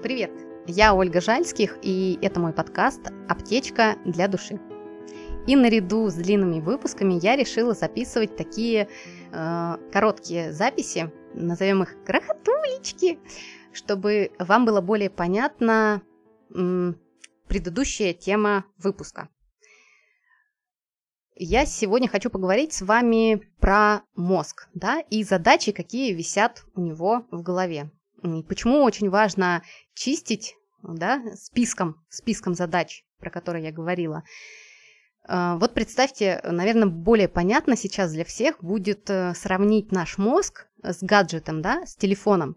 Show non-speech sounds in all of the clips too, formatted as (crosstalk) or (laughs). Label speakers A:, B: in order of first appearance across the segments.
A: Привет! Я Ольга Жальских, и это мой подкаст «Аптечка для души». И наряду с длинными выпусками я решила записывать такие э, короткие записи, назовем их крохотулечки, чтобы вам было более понятна м, предыдущая тема выпуска. Я сегодня хочу поговорить с вами про мозг, да, и задачи, какие висят у него в голове. Почему очень важно чистить да, списком, списком задач, про которые я говорила. А, вот представьте, наверное, более понятно сейчас для всех будет э, сравнить наш мозг с гаджетом, да, с телефоном.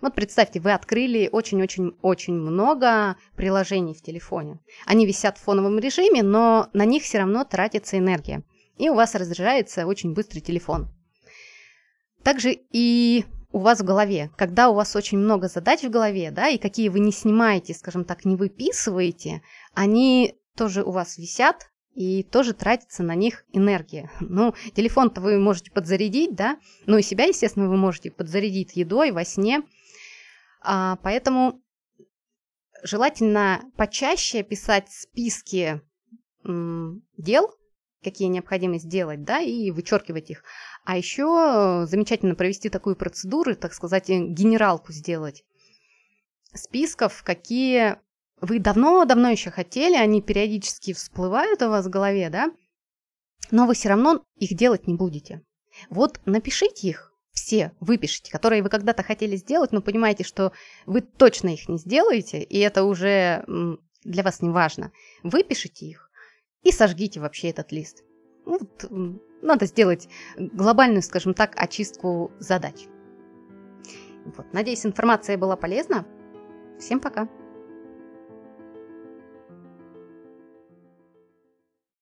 A: Вот представьте, вы открыли очень-очень-очень много приложений в телефоне. Они висят в фоновом режиме, но на них все равно тратится энергия. И у вас разряжается очень быстрый телефон. Также и у вас в голове, когда у вас очень много задач в голове, да, и какие вы не снимаете, скажем так, не выписываете, они тоже у вас висят, и тоже тратится на них энергия. (laughs) Ну, телефон-то вы можете подзарядить, да, ну и себя, естественно, вы можете подзарядить едой во сне. А, поэтому желательно почаще писать списки м, дел, какие необходимо сделать, да, и вычеркивать их. А еще замечательно провести такую процедуру, так сказать, генералку сделать списков, какие вы давно-давно еще хотели, они периодически всплывают у вас в голове, да, но вы все равно их делать не будете. Вот напишите их все, выпишите, которые вы когда-то хотели сделать, но понимаете, что вы точно их не сделаете, и это уже для вас не важно. Выпишите их и сожгите вообще этот лист. Ну, вот, надо сделать глобальную, скажем так, очистку задач. Вот. Надеюсь, информация была полезна. Всем пока!